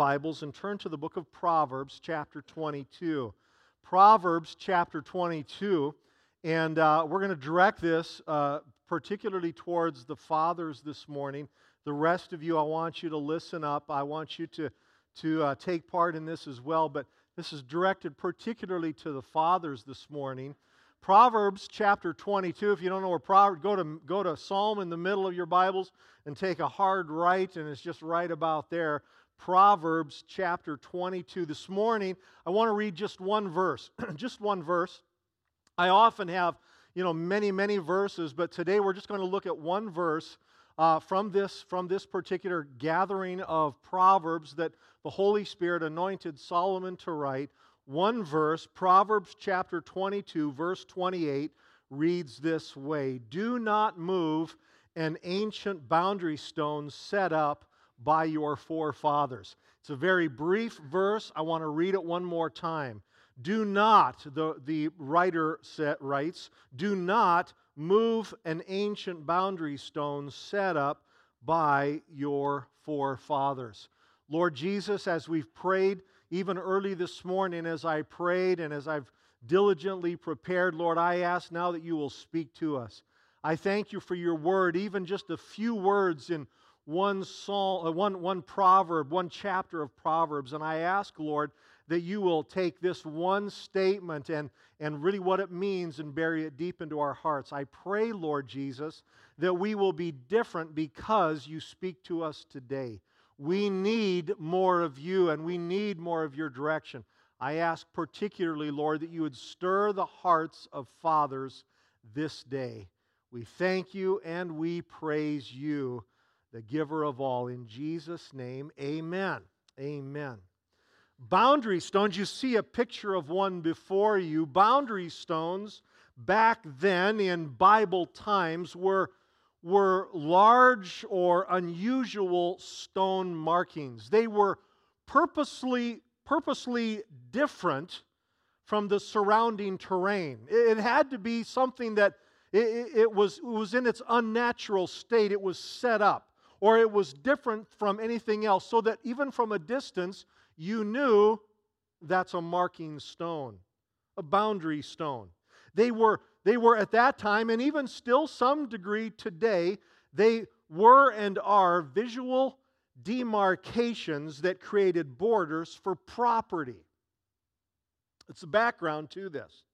Bibles and turn to the book of Proverbs, chapter 22. Proverbs, chapter 22. And uh, we're going to direct this uh, particularly towards the fathers this morning. The rest of you, I want you to listen up. I want you to, to uh, take part in this as well. But this is directed particularly to the fathers this morning. Proverbs chapter 22. If you don't know where Proverbs, go to, go to Psalm in the middle of your Bibles and take a hard right, and it's just right about there. Proverbs chapter 22. This morning, I want to read just one verse. just one verse. I often have, you know, many, many verses, but today we're just going to look at one verse uh, from, this, from this particular gathering of Proverbs that the Holy Spirit anointed Solomon to write. One verse, Proverbs chapter 22, verse 28, reads this way Do not move an ancient boundary stone set up by your forefathers. It's a very brief verse. I want to read it one more time. Do not, the, the writer set, writes, do not move an ancient boundary stone set up by your forefathers. Lord Jesus, as we've prayed, even early this morning, as I prayed and as I've diligently prepared, Lord, I ask now that you will speak to us. I thank you for your word, even just a few words in one psalm, uh, one, one proverb, one chapter of Proverbs. And I ask, Lord, that you will take this one statement and, and really what it means and bury it deep into our hearts. I pray, Lord Jesus, that we will be different because you speak to us today. We need more of you and we need more of your direction. I ask particularly, Lord, that you would stir the hearts of fathers this day. We thank you and we praise you the giver of all. In Jesus' name, amen. Amen. Boundary stones, you see a picture of one before you. Boundary stones back then in Bible times were, were large or unusual stone markings. They were purposely, purposely different from the surrounding terrain. It had to be something that it, it, was, it was in its unnatural state, it was set up or it was different from anything else, so that even from a distance, you knew that's a marking stone, a boundary stone. They were, they were at that time, and even still some degree today, they were and are visual demarcations that created borders for property. It's the background to this.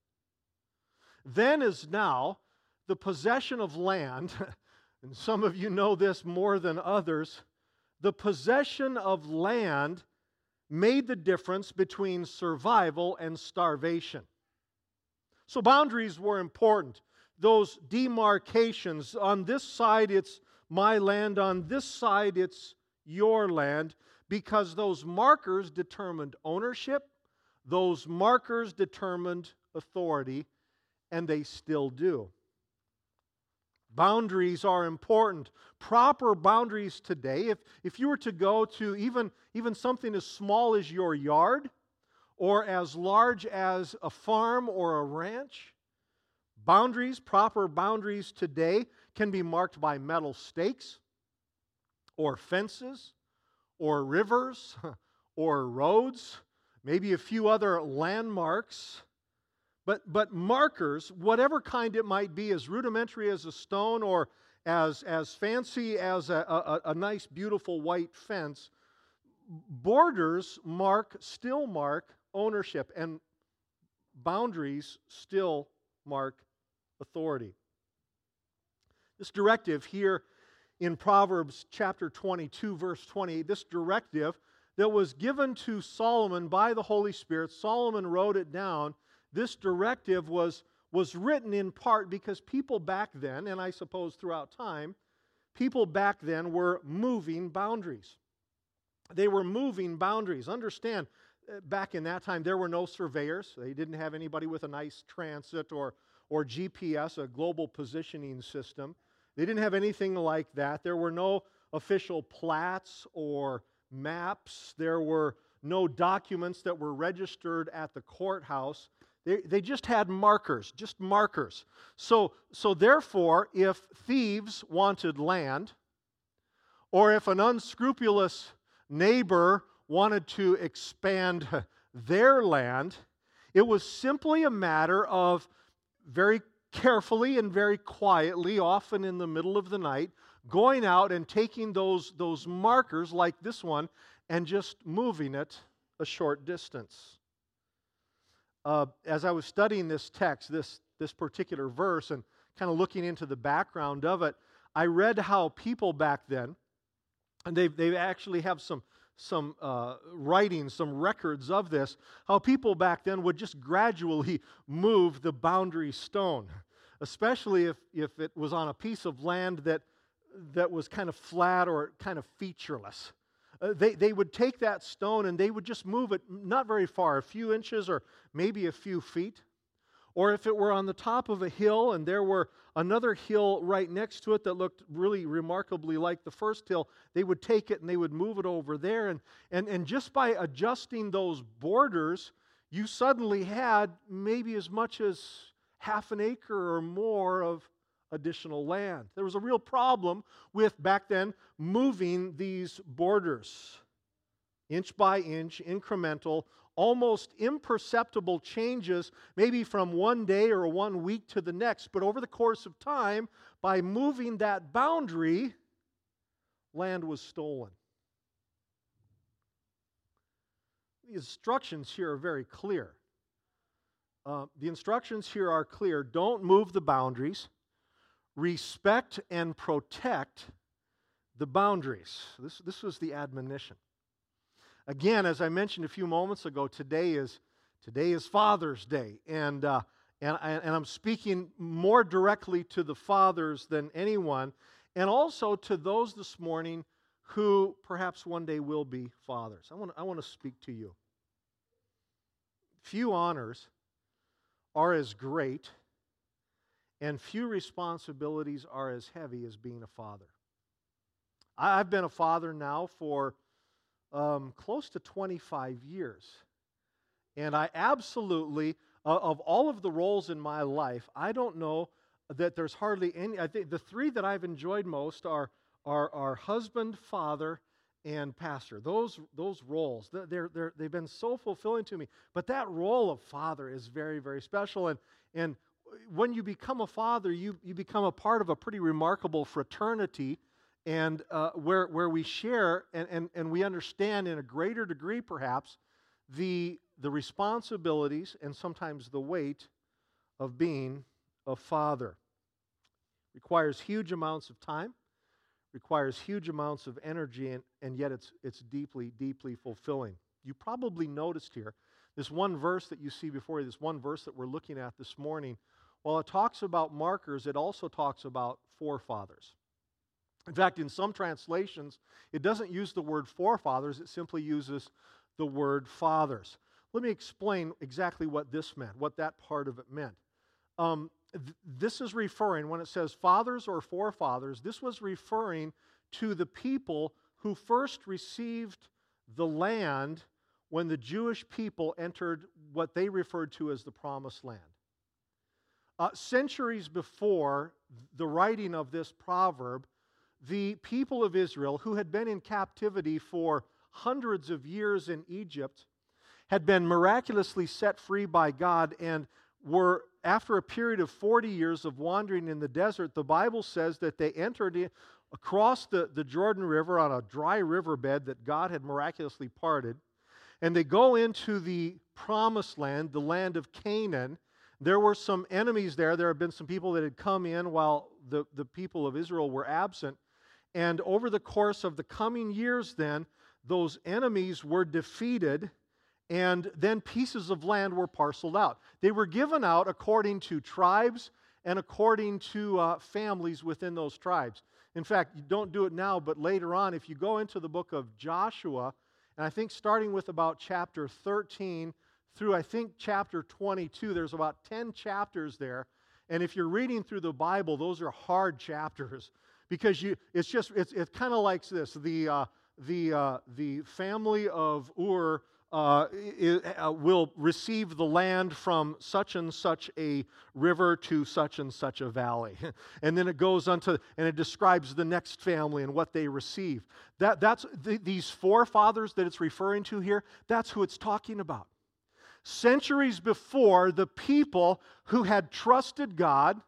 Then as now, the possession of land and some of you know this more than others, the possession of land made the difference between survival and starvation. So boundaries were important. Those demarcations on this side, it's my land, on this side, it's your land, because those markers determined ownership, those markers determined authority, and they still do. Boundaries are important. Proper boundaries today, if, if you were to go to even, even something as small as your yard or as large as a farm or a ranch, boundaries, proper boundaries today can be marked by metal stakes or fences or rivers or roads, maybe a few other landmarks but, but markers, whatever kind it might be, as rudimentary as a stone or as, as fancy as a, a, a nice, beautiful white fence, borders mark, still mark ownership, and boundaries still mark authority. This directive here in Proverbs chapter 22, verse 20, this directive that was given to Solomon by the Holy Spirit, Solomon wrote it down this directive was, was written in part because people back then, and I suppose throughout time, people back then were moving boundaries. They were moving boundaries. Understand, uh, back in that time, there were no surveyors. They didn't have anybody with a nice transit or, or GPS, a global positioning system. They didn't have anything like that. There were no official plats or maps. There were no documents that were registered at the courthouse. They, they just had markers, just markers. So, so therefore, if thieves wanted land, or if an unscrupulous neighbor wanted to expand their land, it was simply a matter of very carefully and very quietly, often in the middle of the night, going out and taking those, those markers like this one and just moving it a short distance. Uh, as I was studying this text, this, this particular verse, and kind of looking into the background of it, I read how people back then, and they they actually have some some uh, writings, some records of this, how people back then would just gradually move the boundary stone, especially if, if it was on a piece of land that, that was kind of flat or kind of featureless. Uh, they, they would take that stone and they would just move it not very far, a few inches or maybe a few feet. Or if it were on the top of a hill and there were another hill right next to it that looked really remarkably like the first hill, they would take it and they would move it over there. And, and, and just by adjusting those borders, you suddenly had maybe as much as half an acre or more of additional land. There was a real problem with back then moving these borders inch by inch, incremental, almost imperceptible changes, maybe from one day or one week to the next, but over the course of time, by moving that boundary, land was stolen. The instructions here are very clear. Uh, the instructions here are clear. Don't move the boundaries. Respect and protect the boundaries. This, this was the admonition. Again, as I mentioned a few moments ago, today is, today is Father's Day. And, uh, and, and I'm speaking more directly to the fathers than anyone, and also to those this morning who perhaps one day will be fathers. I want, I want to speak to you. Few honors are as great, and few responsibilities are as heavy as being a father. I've been a father now for um, close to 25 years. And I absolutely, uh, of all of the roles in my life, I don't know that there's hardly any. I think the three that I've enjoyed most are, are, are husband, father, and pastor. Those, those roles, they're, they're, they've been so fulfilling to me. But that role of father is very, very special. And, and when you become a father, you, you become a part of a pretty remarkable fraternity and uh, where, where we share and, and, and we understand in a greater degree, perhaps, the, the responsibilities and sometimes the weight of being a father. Requires huge amounts of time, requires huge amounts of energy, and, and yet it's, it's deeply, deeply fulfilling. You probably noticed here this one verse that you see before you, this one verse that we're looking at this morning, while it talks about markers, it also talks about forefathers. In fact, in some translations, it doesn't use the word forefathers, it simply uses the word fathers. Let me explain exactly what this meant, what that part of it meant. Um, th- this is referring, when it says fathers or forefathers, this was referring to the people who first received the land when the Jewish people entered what they referred to as the promised land. Uh, centuries before the writing of this proverb, the people of Israel, who had been in captivity for hundreds of years in Egypt, had been miraculously set free by God and were, after a period of 40 years of wandering in the desert, the Bible says that they entered in, across the, the Jordan River on a dry riverbed that God had miraculously parted. And they go into the promised land, the land of Canaan. There were some enemies there. There had been some people that had come in while the, the people of Israel were absent. And over the course of the coming years, then, those enemies were defeated, and then pieces of land were parceled out. They were given out according to tribes and according to uh, families within those tribes. In fact, you don't do it now, but later on, if you go into the book of Joshua, and I think starting with about chapter 13 through I think chapter 22, there's about 10 chapters there. And if you're reading through the Bible, those are hard chapters because you, it's just, it's, it's kind of like this. The, uh, the, uh, the family of Ur uh, uh, will receive the land from such and such a river to such and such a valley. and then it goes on to, and it describes the next family and what they receive. That, that's the, these forefathers that it's referring to here, that's who it's talking about. Centuries before, the people who had trusted God,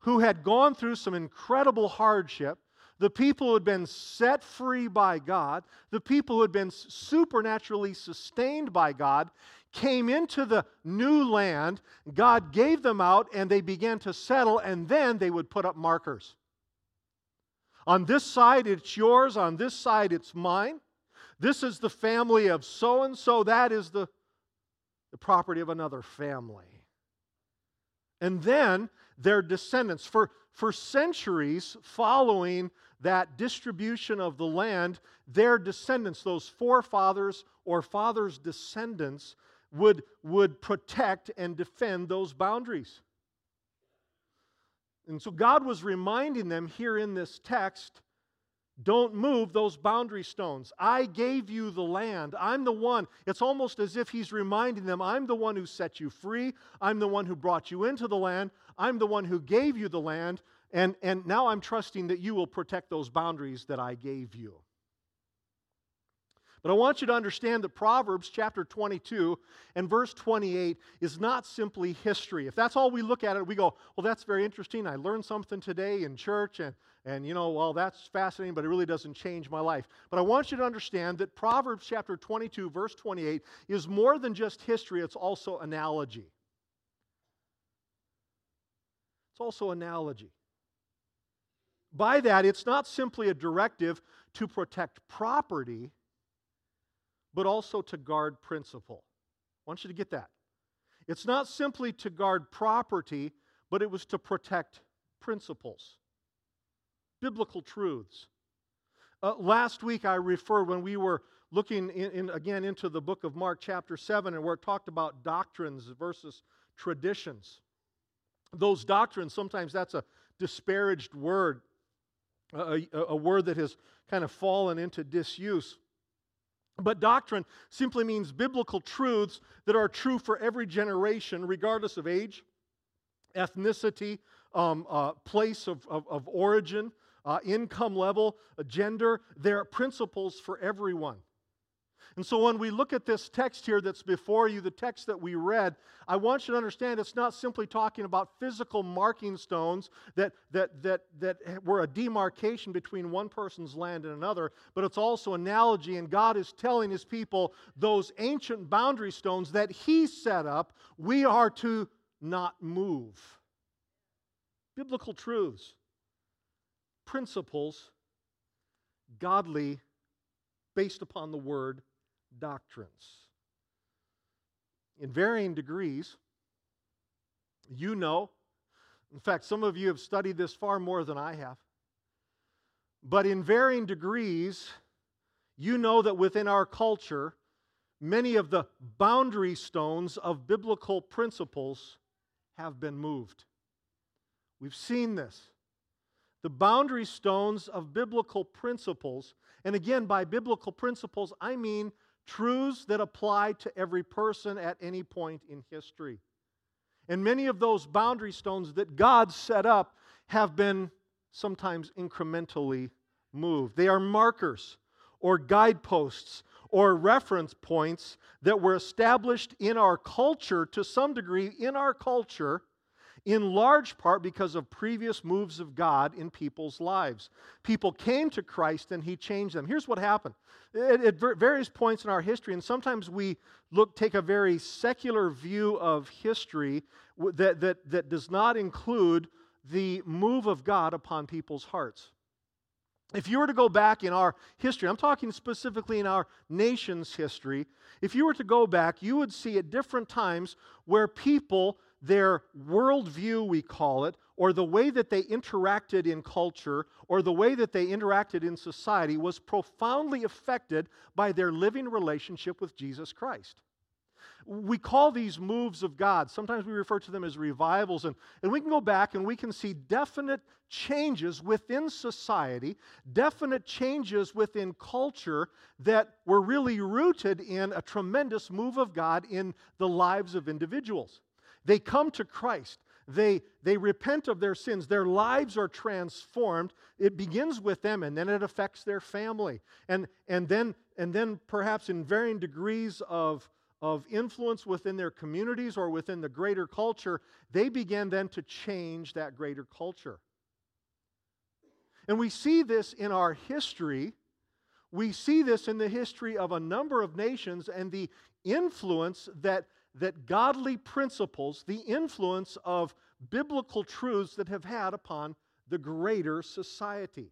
who had gone through some incredible hardship, the people who had been set free by God, the people who had been supernaturally sustained by God, came into the new land. God gave them out and they began to settle, and then they would put up markers. On this side, it's yours. On this side, it's mine. This is the family of so and so. That is the, the property of another family. And then their descendants, for, for centuries following that distribution of the land, their descendants, those forefathers or fathers' descendants, would, would protect and defend those boundaries. And so God was reminding them here in this text don't move those boundary stones. I gave you the land. I'm the one. It's almost as if he's reminding them I'm the one who set you free. I'm the one who brought you into the land. I'm the one who gave you the land. And, and now I'm trusting that you will protect those boundaries that I gave you. But I want you to understand that Proverbs chapter 22 and verse 28 is not simply history. If that's all we look at it, we go, well, that's very interesting. I learned something today in church, and, and you know, well, that's fascinating, but it really doesn't change my life. But I want you to understand that Proverbs chapter 22, verse 28, is more than just history, it's also analogy. It's also analogy. By that, it's not simply a directive to protect property, but also to guard principle. I want you to get that. It's not simply to guard property, but it was to protect principles, biblical truths. Uh, last week, I referred when we were looking in, in, again into the book of Mark, chapter 7, and where it talked about doctrines versus traditions. Those doctrines, sometimes that's a disparaged word a, a, word that has kind of fallen into disuse. But doctrine simply means biblical truths that are true for every generation, regardless of age, ethnicity, um, uh, place of, of, of origin, uh, income level, uh, gender. They're principles for everyone. And so when we look at this text here that's before you, the text that we read, I want you to understand it's not simply talking about physical marking stones that, that, that, that were a demarcation between one person's land and another, but it's also analogy, and God is telling his people those ancient boundary stones that he set up, we are to not move. Biblical truths, principles, godly, based upon the Word doctrines. In varying degrees, you know, in fact, some of you have studied this far more than I have, but in varying degrees, you know that within our culture, many of the boundary stones of biblical principles have been moved. We've seen this. The boundary stones of biblical principles, and again, by biblical principles, I mean truths that apply to every person at any point in history. And many of those boundary stones that God set up have been sometimes incrementally moved. They are markers or guideposts or reference points that were established in our culture to some degree in our culture in large part because of previous moves of God in people's lives. People came to Christ and He changed them. Here's what happened at, various points in our history, and sometimes we look take a very secular view of history that, that, that does not include the move of God upon people's hearts. If you were to go back in our history, I'm talking specifically in our nation's history, if you were to go back, you would see at different times where people their worldview, we call it, or the way that they interacted in culture, or the way that they interacted in society was profoundly affected by their living relationship with Jesus Christ. We call these moves of God. Sometimes we refer to them as revivals. And, and we can go back and we can see definite changes within society, definite changes within culture that were really rooted in a tremendous move of God in the lives of individuals. They come to Christ. They, they repent of their sins. Their lives are transformed. It begins with them and then it affects their family. And, and, then, and then, perhaps in varying degrees of, of influence within their communities or within the greater culture, they begin then to change that greater culture. And we see this in our history. We see this in the history of a number of nations and the influence that that godly principles, the influence of biblical truths that have had upon the greater society.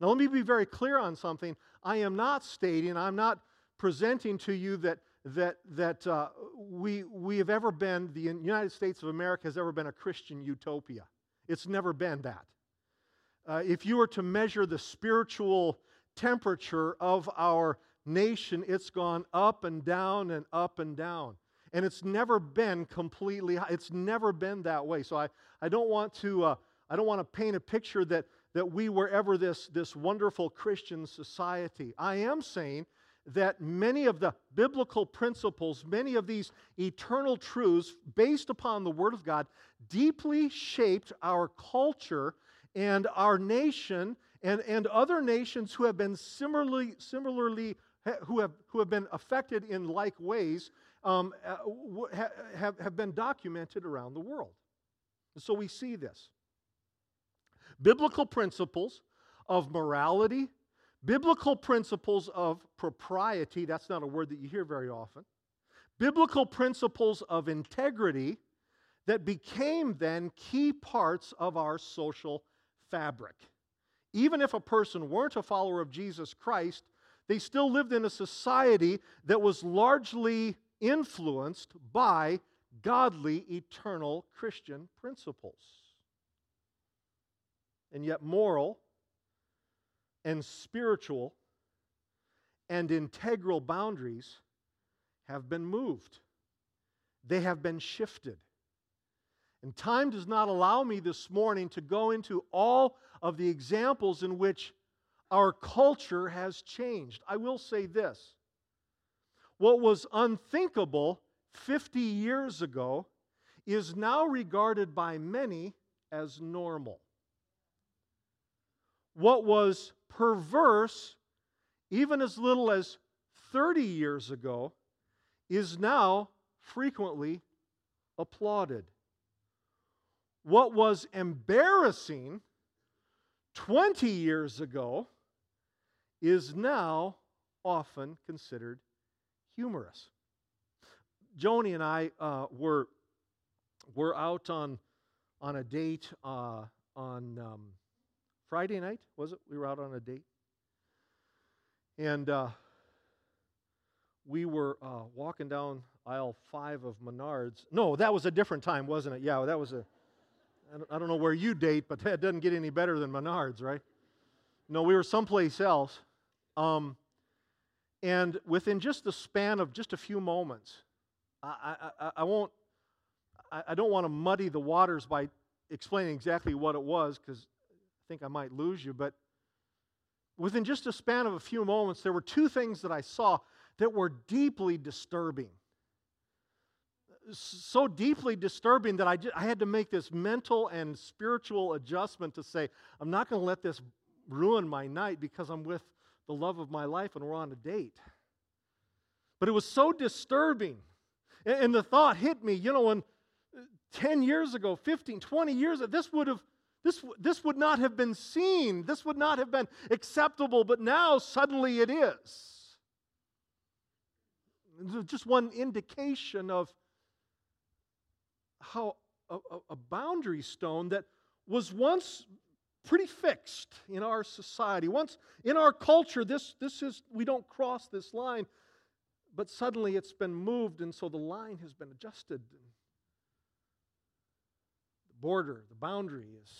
Now, let me be very clear on something. I am not stating, I'm not presenting to you that, that, that uh, we, we have ever been, the United States of America has ever been a Christian utopia. It's never been that. Uh, if you were to measure the spiritual temperature of our nation, it's gone up and down and up and down and it's never been completely it's never been that way. So i, I don't want to uh, i don't want to paint a picture that that we were ever this this wonderful christian society. I am saying that many of the biblical principles many of these eternal truths based upon the word of god deeply shaped our culture and our nation and, and other nations who have been similarly similarly who have, who have been affected in like ways um, uh, have, have been documented around the world. And so we see this. Biblical principles of morality, biblical principles of propriety, that's not a word that you hear very often, biblical principles of integrity that became then key parts of our social fabric. Even if a person weren't a follower of Jesus Christ, they still lived in a society that was largely influenced by godly, eternal Christian principles. And yet, moral and spiritual and integral boundaries have been moved, they have been shifted. And time does not allow me this morning to go into all of the examples in which our culture has changed. I will say this what was unthinkable 50 years ago is now regarded by many as normal. What was perverse even as little as 30 years ago is now frequently applauded. What was embarrassing 20 years ago is now often considered humorous. Joni and I uh, were, were out on, on a date uh, on um, Friday night, was it? We were out on a date. And uh, we were uh, walking down aisle five of Menards. No, that was a different time, wasn't it? Yeah, that was a. I don't, don't know where you date, but that doesn't get any better than Menards, right? No, we were someplace else. Um, and within just the span of just a few moments, I, I, I won't, I, I don't want to muddy the waters by explaining exactly what it was because I think I might lose you. But within just a span of a few moments, there were two things that I saw that were deeply disturbing. So deeply disturbing that I, just, I had to make this mental and spiritual adjustment to say, I'm not going to let this ruin my night because I'm with the love of my life and we're on a date. But it was so disturbing. And, the thought hit me, you know, when uh, 10 years ago, 15, 20 years ago, this would have this, this would not have been seen. This would not have been acceptable, but now suddenly it is. Just one indication of how a, a boundary stone that was once pretty fixed in our society. Once in our culture, this, this is, we don't cross this line, but suddenly it's been moved, and so the line has been adjusted. The border, the boundary is,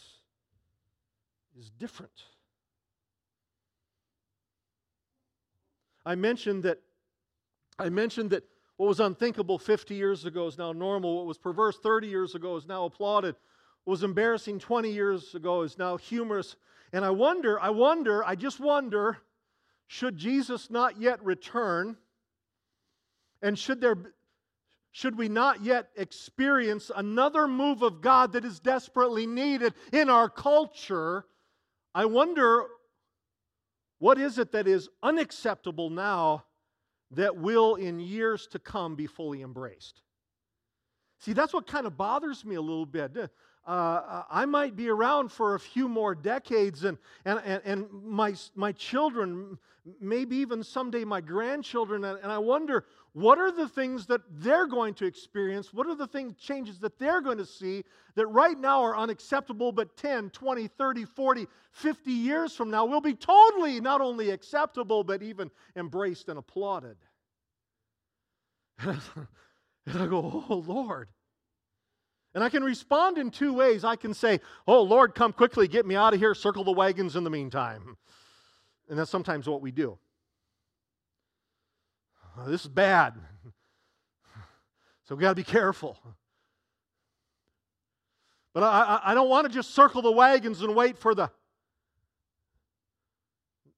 is different. I mentioned that I mentioned that What was unthinkable 50 years ago is now normal. What was perverse 30 years ago is now applauded. Was embarrassing 20 years ago is now humorous. And I wonder, I wonder, I just wonder, should Jesus not yet return? And should there should we not yet experience another move of God that is desperately needed in our culture? I wonder what is it that is unacceptable now that will in years to come be fully embraced? See, that's what kind of bothers me a little bit. Uh, I might be around for a few more decades, and, and, and, and my, my children, maybe even someday my grandchildren, and, and I wonder what are the things that they're going to experience? What are the things, changes that they're going to see that right now are unacceptable, but 10, 20, 30, 40, 50 years from now will be totally not only acceptable, but even embraced and applauded? and I go, Oh Lord. And I can respond in two ways. I can say, Oh, Lord, come quickly, get me out of here, circle the wagons in the meantime. And that's sometimes what we do. This is bad. So we got to be careful. But I, I don't want to just circle the wagons and wait for the,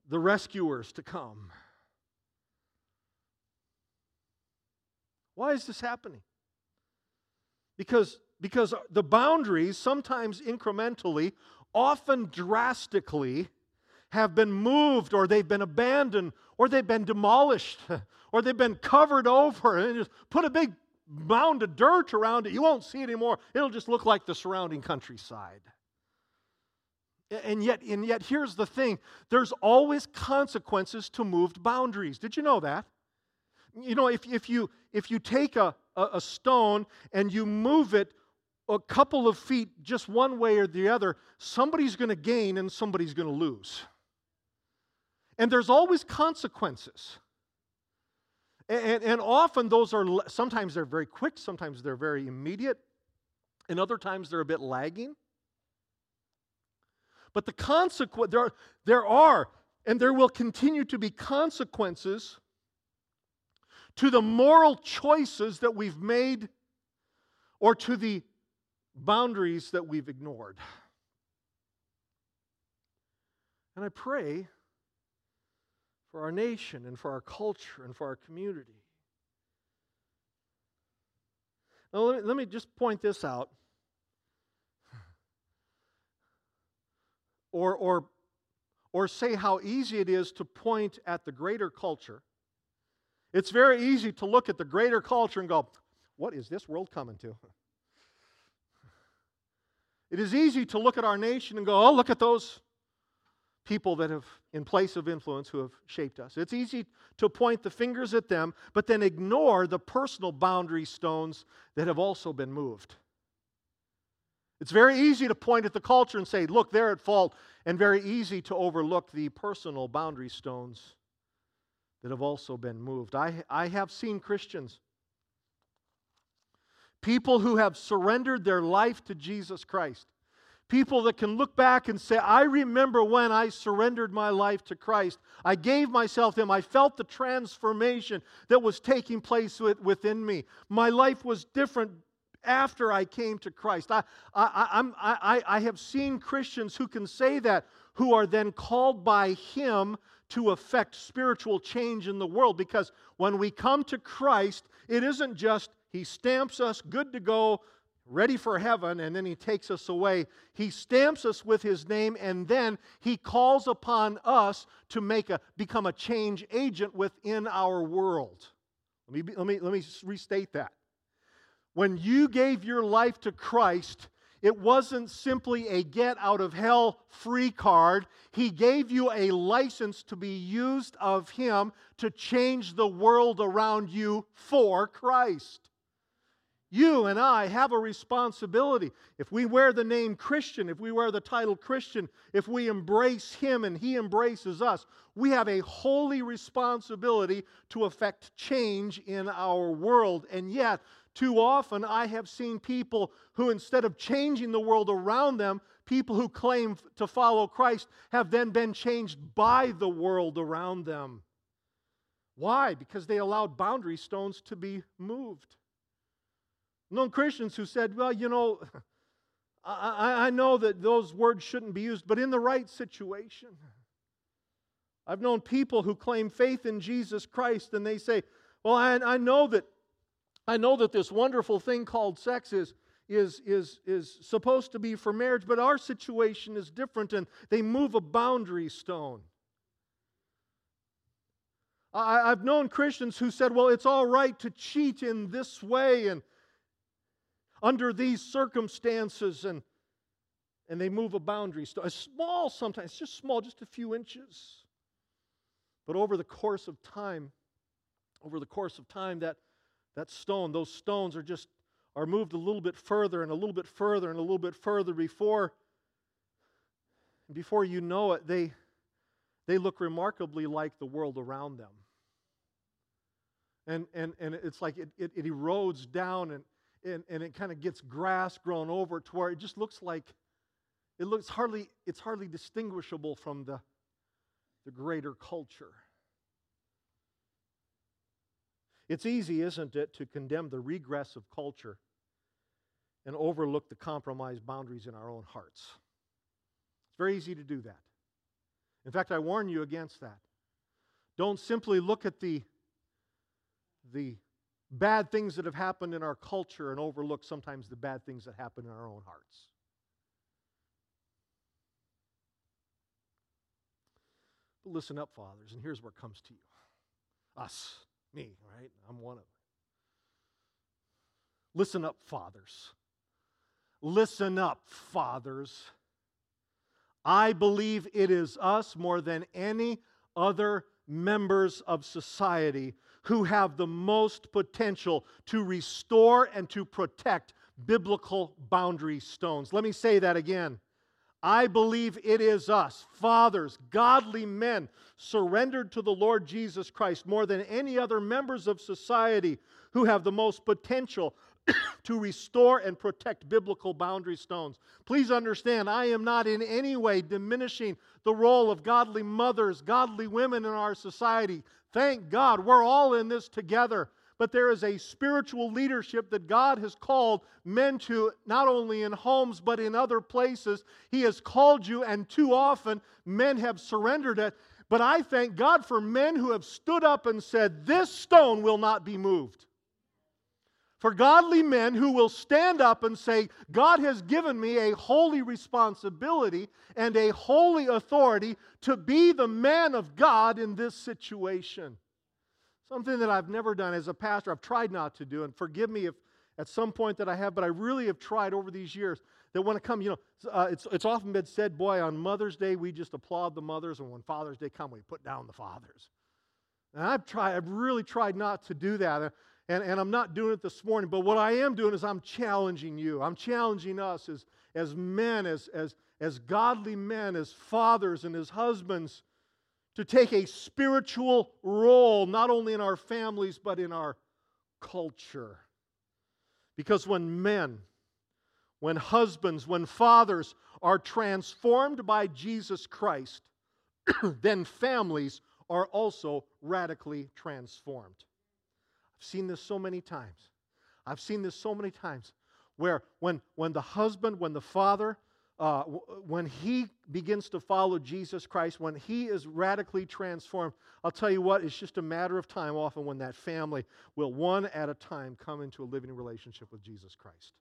the rescuers to come. Why is this happening? Because because the boundaries, sometimes incrementally, often drastically, have been moved or they've been abandoned or they've been demolished or they've been covered over and just put a big mound of dirt around it. You won't see it anymore. It'll just look like the surrounding countryside. And yet, and yet here's the thing there's always consequences to moved boundaries. Did you know that? You know, if, if, you, if you take a, a, a stone and you move it a couple of feet just one way or the other, somebody's going to gain and somebody's going to lose. And there's always consequences. And, and, often those are, sometimes they're very quick, sometimes they're very immediate, and other times they're a bit lagging. But the consequence, there, are, there are, and there will continue to be consequences to the moral choices that we've made or to the boundaries that we've ignored. And I pray for our nation and for our culture and for our community. Now, let me, let me just point this out. Or, or, or say how easy it is to point at the greater culture. It's very easy to look at the greater culture and go, What is this world coming to? It is easy to look at our nation and go, oh, look at those people that have, in place of influence, who have shaped us. It's easy to point the fingers at them, but then ignore the personal boundary stones that have also been moved. It's very easy to point at the culture and say, look, they're at fault, and very easy to overlook the personal boundary stones that have also been moved. I, I have seen Christians People who have surrendered their life to Jesus Christ. People that can look back and say, I remember when I surrendered my life to Christ. I gave myself to Him. I felt the transformation that was taking place within me. My life was different after I came to Christ. I, I, I, I, have seen Christians who can say that, who are then called by Him to affect spiritual change in the world. Because when we come to Christ, it isn't just he stamps us good to go, ready for heaven, and then He takes us away. He stamps us with His name, and then He calls upon us to make a, become a change agent within our world. Let me, let, me, let me restate that. When you gave your life to Christ, it wasn't simply a get out of hell free card. He gave you a license to be used of Him to change the world around you for Christ. You and I have a responsibility. If we wear the name Christian, if we wear the title Christian, if we embrace Him and He embraces us, we have a holy responsibility to affect change in our world. And yet, too often I have seen people who, instead of changing the world around them, people who claim to follow Christ have then been changed by the world around them. Why? Because they allowed boundary stones to be moved. Known Christians who said, well, you know, I, I know that those words shouldn't be used, but in the right situation. I've known people who claim faith in Jesus Christ and they say, well, I, I know that I know that this wonderful thing called sex is, is, is, is supposed to be for marriage, but our situation is different, and they move a boundary stone. I, have known Christians who said, well, it's all right to cheat in this way and under these circumstances, and, and they move a boundary stone. It's small sometimes, just small, just a few inches. But over the course of time, over the course of time, that, that stone, those stones are just are moved a little bit further and a little bit further and a little bit further before before you know it, they, they look remarkably like the world around them. And, and, and it's like it, it, it erodes down and, and, and it kind of gets grass grown over to where it just looks like it looks hardly it's hardly distinguishable from the, the greater culture. It's easy, isn't it, to condemn the regress of culture and overlook the compromised boundaries in our own hearts. It's very easy to do that. In fact, I warn you against that. Don't simply look at the, the bad things that have happened in our culture and overlook sometimes the bad things that happen in our own hearts. But listen up, fathers, and here's where it comes to you us, me, right? I'm one of them. Listen up, fathers. Listen up, fathers. I believe it is us more than any other members of society who have the most potential to restore and to protect biblical boundary stones. Let me say that again. I believe it is us, fathers, godly men, surrendered to the Lord Jesus Christ more than any other members of society who have the most potential to restore and protect biblical boundary stones. Please understand, I am not in any way diminishing the role of godly mothers, godly women in our society. Thank God, we're all in this together. But there is a spiritual leadership that God has called men to, not only in homes, but in other places. He has called you, and too often men have surrendered it. But I thank God for men who have stood up and said, This stone will not be moved for godly men who will stand up and say, God has given me a holy responsibility and a holy authority to be the man of God in this situation. Something that I've never done as a pastor, I've tried not to do, and forgive me if at some point that I have, but I really have tried over these years that when it comes, you know, uh, it's, it's often been said, boy, on Mother's Day we just applaud the mothers, and when Father's Day comes, we put down the fathers. And I've tried, I've really tried not to do that. And, and I'm not doing it this morning, but what I am doing is I'm challenging you. I'm challenging us as, as men, as, as, as godly men, as fathers and as husbands, to take a spiritual role, not only in our families, but in our culture. Because when men, when husbands, when fathers are transformed by Jesus Christ, then families are also radically transformed. I've seen this so many times. I've seen this so many times where when, when the husband, when the father, uh, when he begins to follow Jesus Christ, when he is radically transformed, I'll tell you what, it's just a matter of time often when that family will one at a time come into a living relationship with Jesus Christ.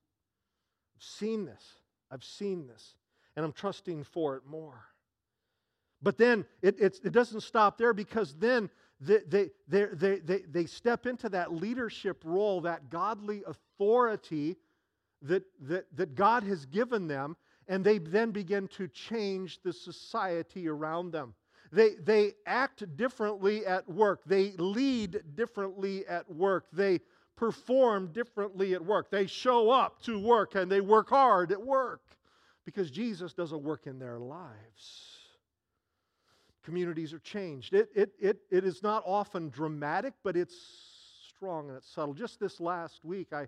I've seen this. I've seen this. And I'm trusting for it more. But then it, it doesn't stop there because then they, they, they, they, they step into that leadership role, that godly authority that, that, that God has given them, and they then begin to change the society around them. They, they act differently at work. They lead differently at work. They perform differently at work. They show up to work and they work hard at work because Jesus does a work in their lives communities are changed. It, it, it, it is not often dramatic, but it's strong and it's subtle. Just this last week, I,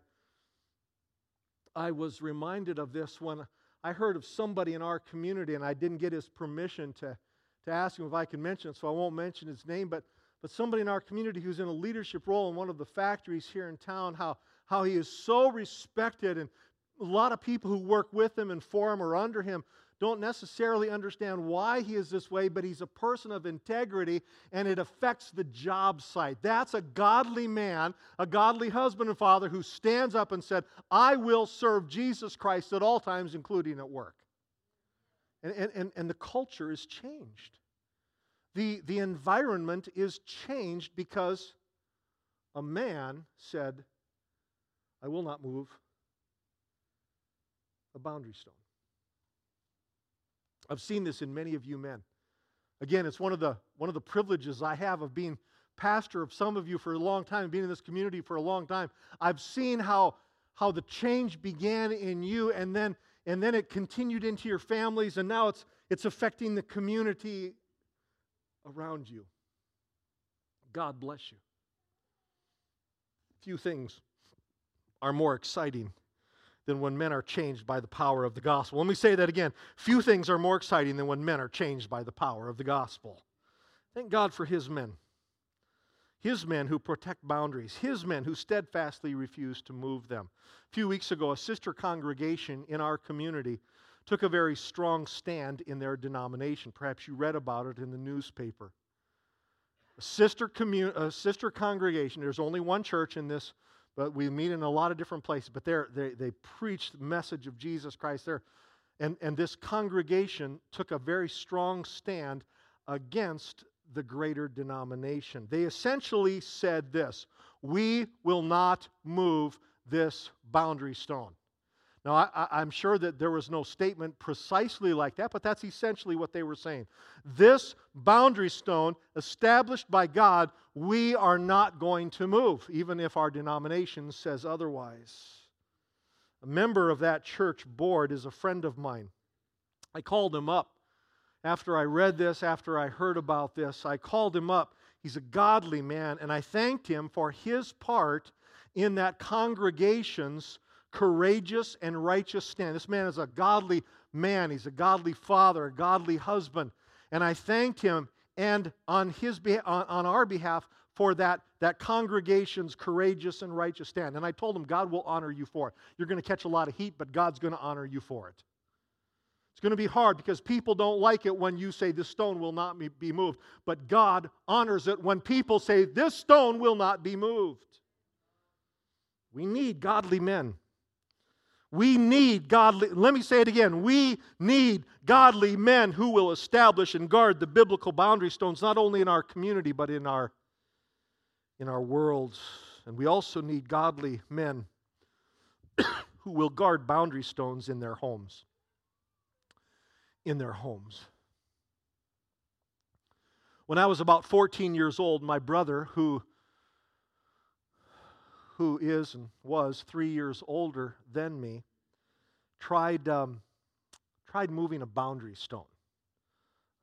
I was reminded of this when I heard of somebody in our community, and I didn't get his permission to, to ask him if I could mention it, so I won't mention his name. But, but somebody in our community who's in a leadership role in one of the factories here in town, how, how he is so respected, and a lot of people who work with him and for him or under him don't necessarily understand why he is this way, but he's a person of integrity and it affects the job site. That's a godly man, a godly husband and father who stands up and said, I will serve Jesus Christ at all times, including at work. And, and, and the culture is changed. The, the environment is changed because a man said, I will not move a boundary stone. I've seen this in many of you men. Again, it's one of the, one of the privileges I have of being pastor of some of you for a long time, being in this community for a long time. I've seen how, how the change began in you and then, and then it continued into your families, and now it's, it's affecting the community around you. God bless you. Few things are more exciting than when men are changed by the power of the gospel. Let me say that again. Few things are more exciting than when men are changed by the power of the gospel. Thank God for his men. His men who protect boundaries, his men who steadfastly refuse to move them. A few weeks ago, a sister congregation in our community took a very strong stand in their denomination. Perhaps you read about it in the newspaper. A sister, a sister congregation, there's only one church in this but we meet in a lot of different places. But they they preach the message of Jesus Christ there. And, and this congregation took a very strong stand against the greater denomination. They essentially said this We will not move this boundary stone. Now, I, am sure that there was no statement precisely like that, but that's essentially what they were saying. This boundary stone established by God, we are not going to move, even if our denomination says otherwise. A member of that church board is a friend of mine. I called him up after I read this, after I heard about this. I called him up. He's a godly man, and I thanked him for his part in that congregation's courageous and righteous stand. This man is a godly man. He's a godly father, a godly husband. And I thanked him and on, his, on, on our behalf for that, that congregation's courageous and righteous stand. And I told him, God will honor you for it. You're going to catch a lot of heat, but God's going to honor you for it. It's going to be hard because people don't like it when you say this stone will not be moved. But God honors it when people say this stone will not be moved. We need godly men. We need godly, let me say it again. We need godly men who will establish and guard the biblical boundary stones, not only in our community, but in our, in our worlds. And we also need godly men who will guard boundary stones in their homes. In their homes. When I was about 14 years old, my brother, who who is and was three years older than me, tried, um, tried moving a boundary stone,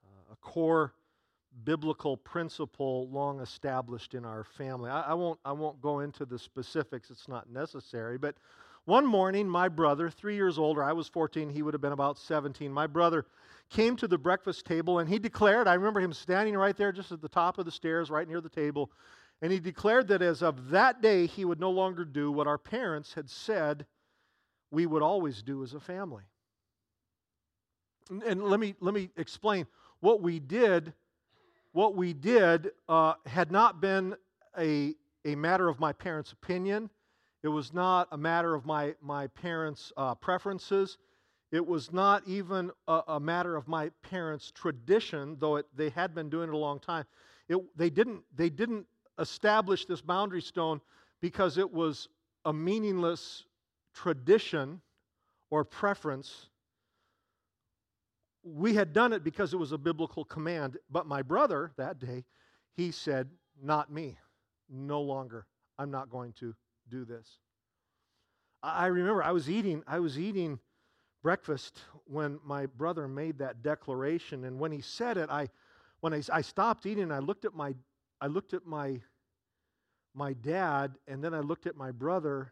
uh, a core biblical principle long established in our family. I, I, won't, I won't go into the specifics, it's not necessary, but one morning, my brother, three years older, I was 14, he would have been about 17, my brother came to the breakfast table and he declared, I remember him standing right there just at the top of the stairs, right near the table, and he declared that as of that day, he would no longer do what our parents had said we would always do as a family. And, let, me, let me explain. What we did, what we did uh, had not been a, a matter of my parents' opinion. It was not a matter of my, my parents' uh, preferences. It was not even a, a, matter of my parents' tradition, though it, they had been doing it a long time. It, they, didn't, they didn't establish this boundary stone because it was a meaningless tradition or preference. We had done it because it was a biblical command. But my brother that day, he said, Not me. No longer. I'm not going to do this. I remember I was eating, I was eating breakfast when my brother made that declaration. And when he said it, I when I, I stopped eating, I looked at my I looked at my my dad, and then I looked at my brother,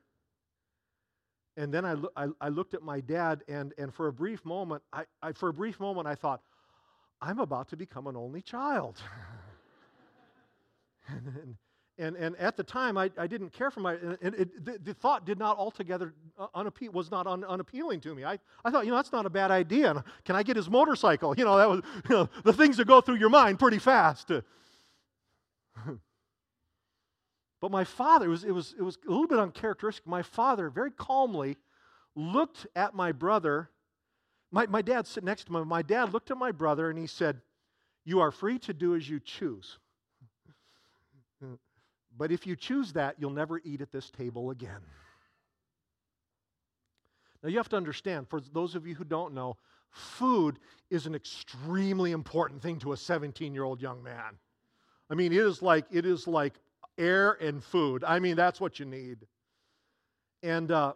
and then I, lo- I, I, looked at my dad, and, and for a brief moment, I, I, for a brief moment, I thought, I'm about to become an only child. And, and, and at the time, I, I didn't care for my, and it, the, the, thought did not altogether, uh, unappe- was not un, unappealing to me. I, I thought, you know, that's not a bad idea. Can I get his motorcycle? You know, that was, you know, the things that go through your mind pretty fast. but my father, it was, it, was, it was a little bit uncharacteristic. My father very calmly looked at my brother. My, my dad sitting next to me. My dad looked at my brother and he said, You are free to do as you choose. But if you choose that, you'll never eat at this table again. Now, you have to understand, for those of you who don't know, food is an extremely important thing to a 17 year old young man. I mean, it is like, it is like air and food. I mean, that's what you need. And uh,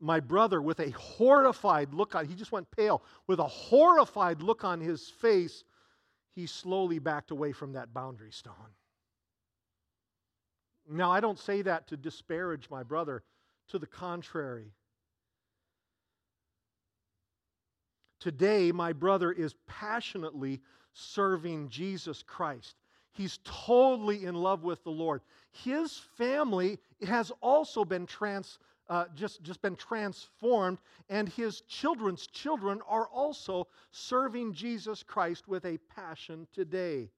my brother, with a horrified look on, he just went pale, with a horrified look on his face, he slowly backed away from that boundary stone. Now, I don't say that to disparage my brother, to the contrary. Today, my brother is passionately serving Jesus Christ. He's totally in love with the Lord. His family has also been trans, uh, just, just been transformed, and his children's children are also serving Jesus Christ with a passion today,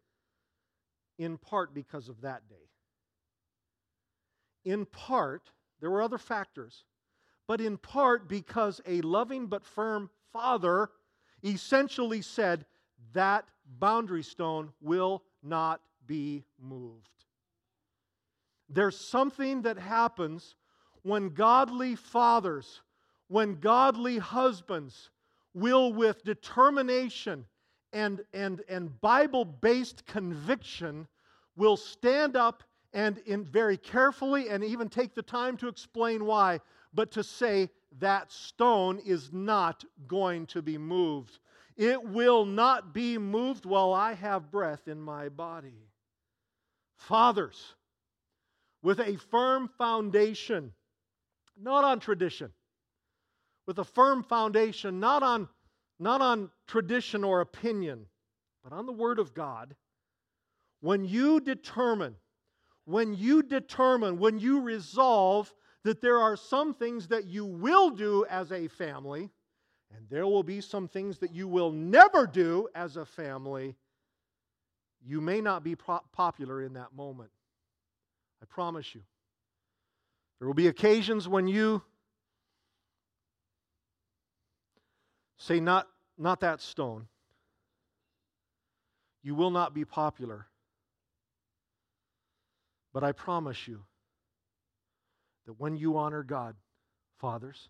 in part because of that day in part, there were other factors, but in part because a loving but firm father essentially said, That boundary stone will not be moved. There's something that happens when godly fathers, when godly husbands will, with determination and, and, and Bible based conviction, will stand up and in very carefully and even take the time to explain why, but to say that stone is not going to be moved. It will not be moved while I have breath in my body. Fathers, with a firm foundation, not on tradition, with a firm foundation, not on, not on tradition or opinion, but on the Word of God, when you determine when you determine, when you resolve that there are some things that you will do as a family, and there will be some things that you will never do as a family, you may not be popular in that moment. I promise you. There will be occasions when you say, Not, not that stone. You will not be popular. But I promise you that when you honor God, fathers,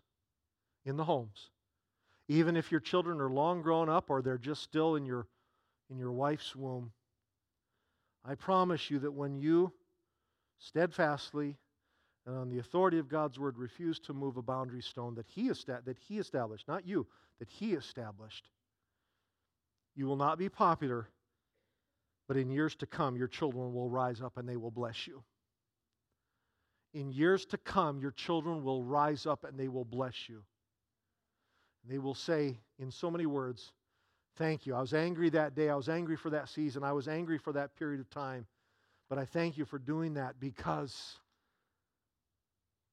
in the homes, even if your children are long grown up or they're just still in your, in your wife's womb, I promise you that when you steadfastly and on the authority of God's word refuse to move a boundary stone that he, esta- that he established, not you, that He established, you will not be popular but in years to come, your children will rise up and they will bless you. In years to come, your children will rise up and they will bless you. They will say, in so many words, Thank you. I was angry that day. I was angry for that season. I was angry for that period of time. But I thank you for doing that because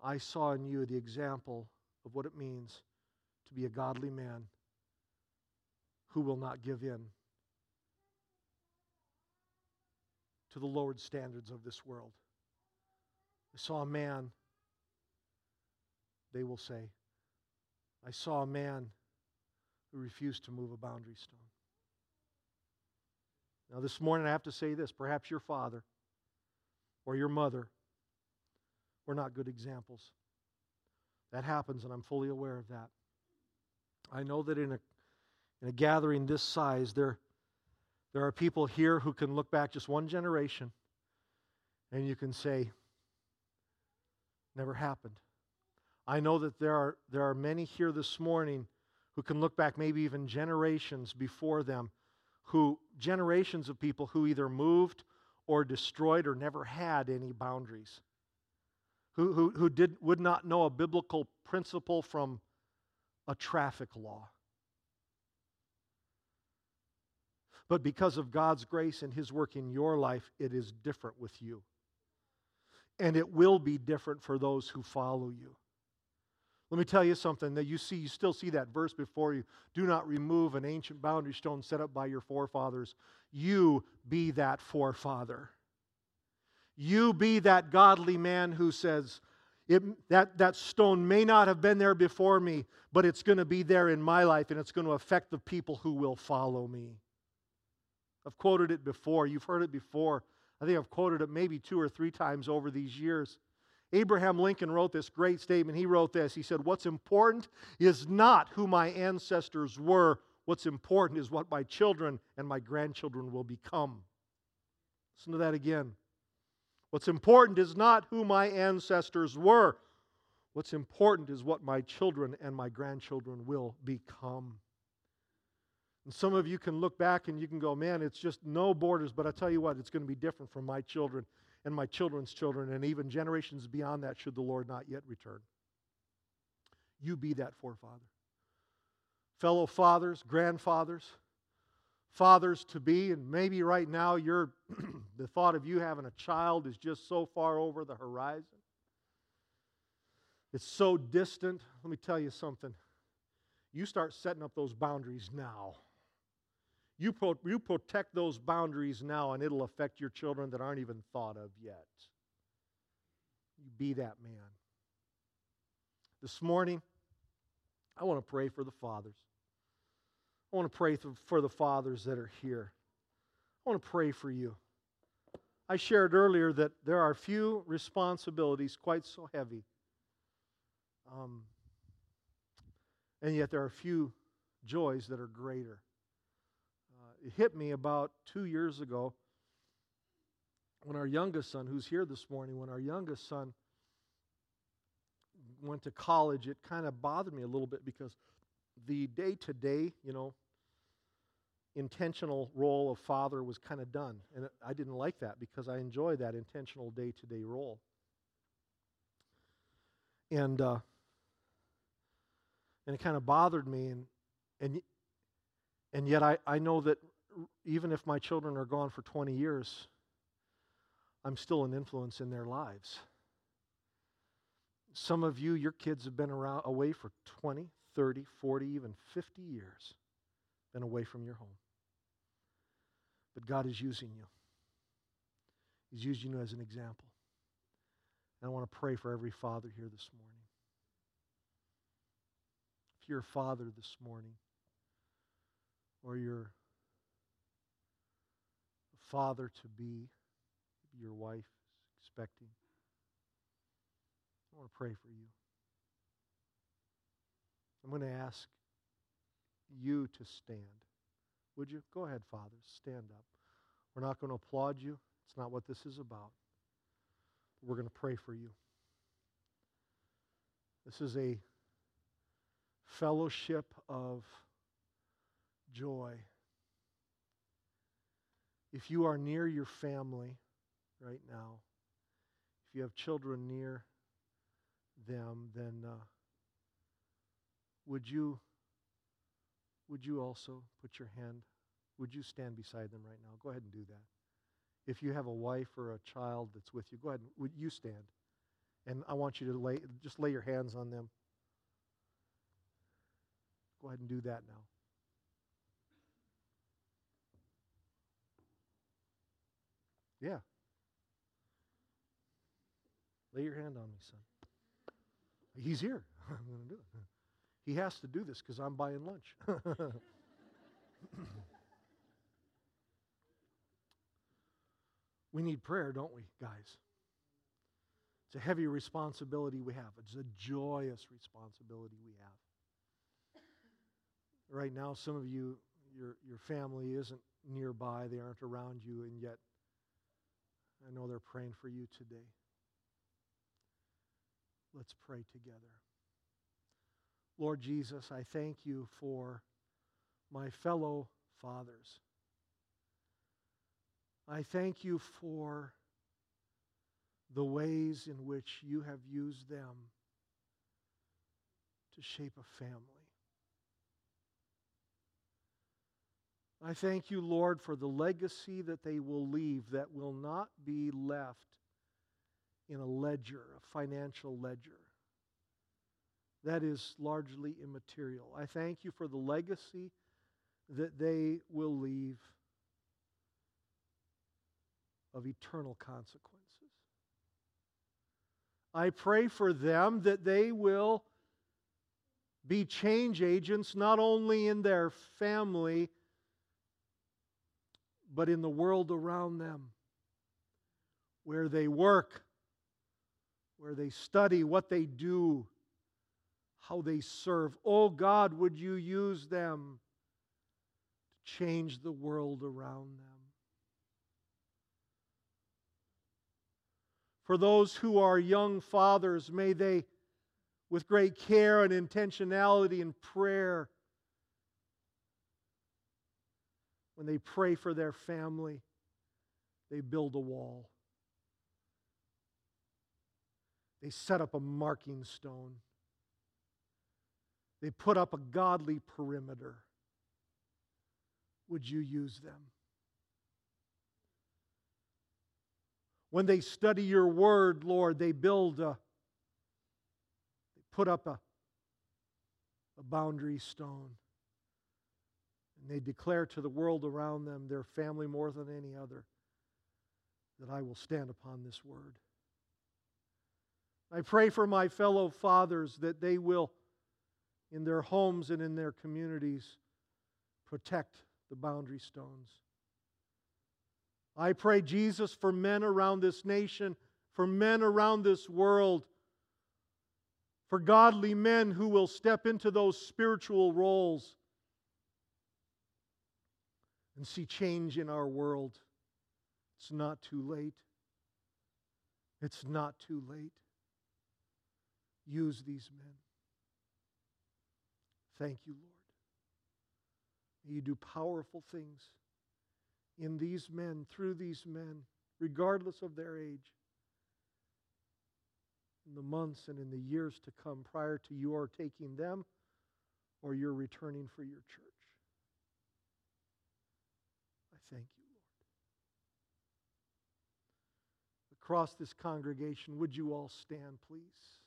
I saw in you the example of what it means to be a godly man who will not give in to the lowered standards of this world. I saw a man, they will say, I saw a man who refused to move a boundary stone. Now, this morning I have to say this perhaps your father or your mother were not good examples. That happens, and I'm fully aware of that. I know that in a, in a gathering this size, there there are people here who can look back just one generation and you can say, never happened. I know that there are, there are many here this morning who can look back maybe even generations before them, who generations of people who either moved or destroyed or never had any boundaries, who, who, who did, would not know a biblical principle from a traffic law. But because of God's grace and His work in your life, it is different with you. And it will be different for those who follow you. Let me tell you something that you see, you still see that verse before you. Do not remove an ancient boundary stone set up by your forefathers. You be that forefather. You be that godly man who says, that, that stone may not have been there before me, but it's going to be there in my life and it's going to affect the people who will follow me. I've quoted it before. You've heard it before. I think I've quoted it maybe two or three times over these years. Abraham Lincoln wrote this great statement. He wrote this. He said, What's important is not who my ancestors were. What's important is what my children and my grandchildren will become. Listen to that again. What's important is not who my ancestors were. What's important is what my children and my grandchildren will become. And some of you can look back and you can go, man, it's just no borders, but I tell you what, it's going to be different for my children and my children's children and even generations beyond that should the Lord not yet return. You be that forefather. Fellow fathers, grandfathers, fathers to be, and maybe right now you're the thought of you having a child is just so far over the horizon. It's so distant. Let me tell you something. You start setting up those boundaries now. You, pro- you protect those boundaries now, and it'll affect your children that aren't even thought of yet. You be that man. This morning, I want to pray for the fathers. I want to pray for the fathers that are here. I want to pray for you. I shared earlier that there are few responsibilities quite so heavy, um, and yet there are few joys that are greater hit me about two years ago when our youngest son, who's here this morning, when our youngest son went to college, it kind of bothered me a little bit because the day to day, you know, intentional role of father was kind of done. And I didn't like that because I enjoy that intentional day to day role. And, uh, and it kind of bothered me. And, and and yet, I, I know that even if my children are gone for 20 years, I'm still an influence in their lives. Some of you, your kids have been around, away for 20, 30, 40, even 50 years, been away from your home. But God is using you, He's using you as an example. And I want to pray for every father here this morning. If you're a father this morning, or your father to be, your wife is expecting. I want to pray for you. I'm going to ask you to stand. Would you? Go ahead, fathers. Stand up. We're not going to applaud you. It's not what this is about. We're going to pray for you. This is a fellowship of joy. If you are near your family right now, if you have children near them, then uh, would you would you also put your hand? Would you stand beside them right now? Go ahead and do that. If you have a wife or a child that's with you, go ahead. Would you stand? And I want you to lay just lay your hands on them. Go ahead and do that now. Yeah. Lay your hand on me, son. He's here. I'm going to do it. He has to do this because I'm buying lunch. we need prayer, don't we, guys? It's a heavy responsibility we have. It's a joyous responsibility we have. Right now, some of you, your, your family isn't nearby, they aren't around you, and yet I know they're praying for you today. Let's pray together. Lord Jesus, I thank you for my fellow fathers. I thank you for the ways in which you have used them to shape a family. I thank you, Lord, for the legacy that they will leave that will not be left in a ledger, a financial ledger. That is largely immaterial. I thank you for the legacy that they will leave of eternal consequences. I pray for them that they will be change agents not only in their family, but in the world around them, where they work, where they study, what they do, how they serve. Oh God, would you use them to change the world around them? For those who are young fathers, may they, with great care and intentionality and prayer, when they pray for their family, they build a wall. They set up a marking stone. They put up a godly perimeter. Would you use them? When they study your word, Lord, they build a, they put up a, a boundary stone. And they declare to the world around them, their family more than any other, that I will stand upon this word. I pray for my fellow fathers that they will, in their homes and in their communities, protect the boundary stones. I pray, Jesus, for men around this nation, for men around this world, for godly men who will step into those spiritual roles and see change in our world. It's not too late. It's not too late. Use these men. Thank you, Lord. May you do powerful things in these men, through these men, regardless of their age, in the months and in the years to come prior to your taking them or your returning for your church. I thank you, Lord. Across this congregation, would you all stand, please?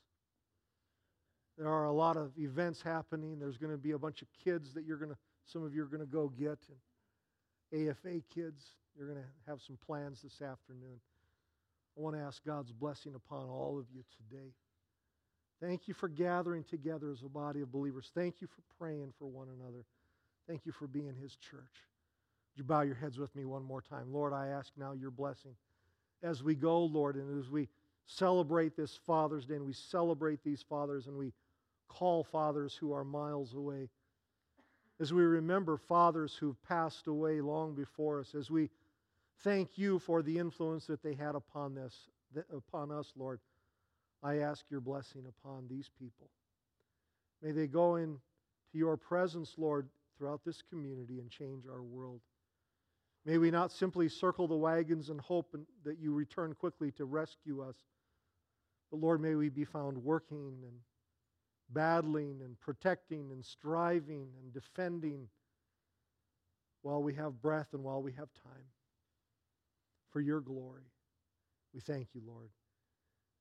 There are a lot of events happening. There's going to be a bunch of kids that you're going to, some of you are going to go get. And AFA kids, you're going to have some plans this afternoon. I want to ask God's blessing upon all of you today. Thank you for gathering together as a body of believers. Thank you for praying for one another. Thank you for being His church. Would you bow your heads with me one more time? Lord, I ask now your blessing as we go, Lord, and as we celebrate this Father's Day and we celebrate these fathers and we call fathers who are miles away as we remember fathers who've passed away long before us, as we thank you for the influence that they had upon this, upon us, Lord, I ask your blessing upon these people. May they go into your presence, Lord, throughout this community and change our world. May we not simply circle the wagons and hope that you return quickly to rescue us, but Lord, may we be found working and battling and protecting and striving and defending while we have breath and while we have time for your glory. We thank you, Lord.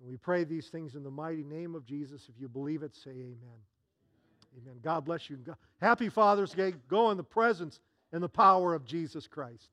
And we pray these things in the mighty name of Jesus. If you believe it, say amen. Amen. God bless you. Happy Father's Day. Go in the presence and the power of Jesus Christ.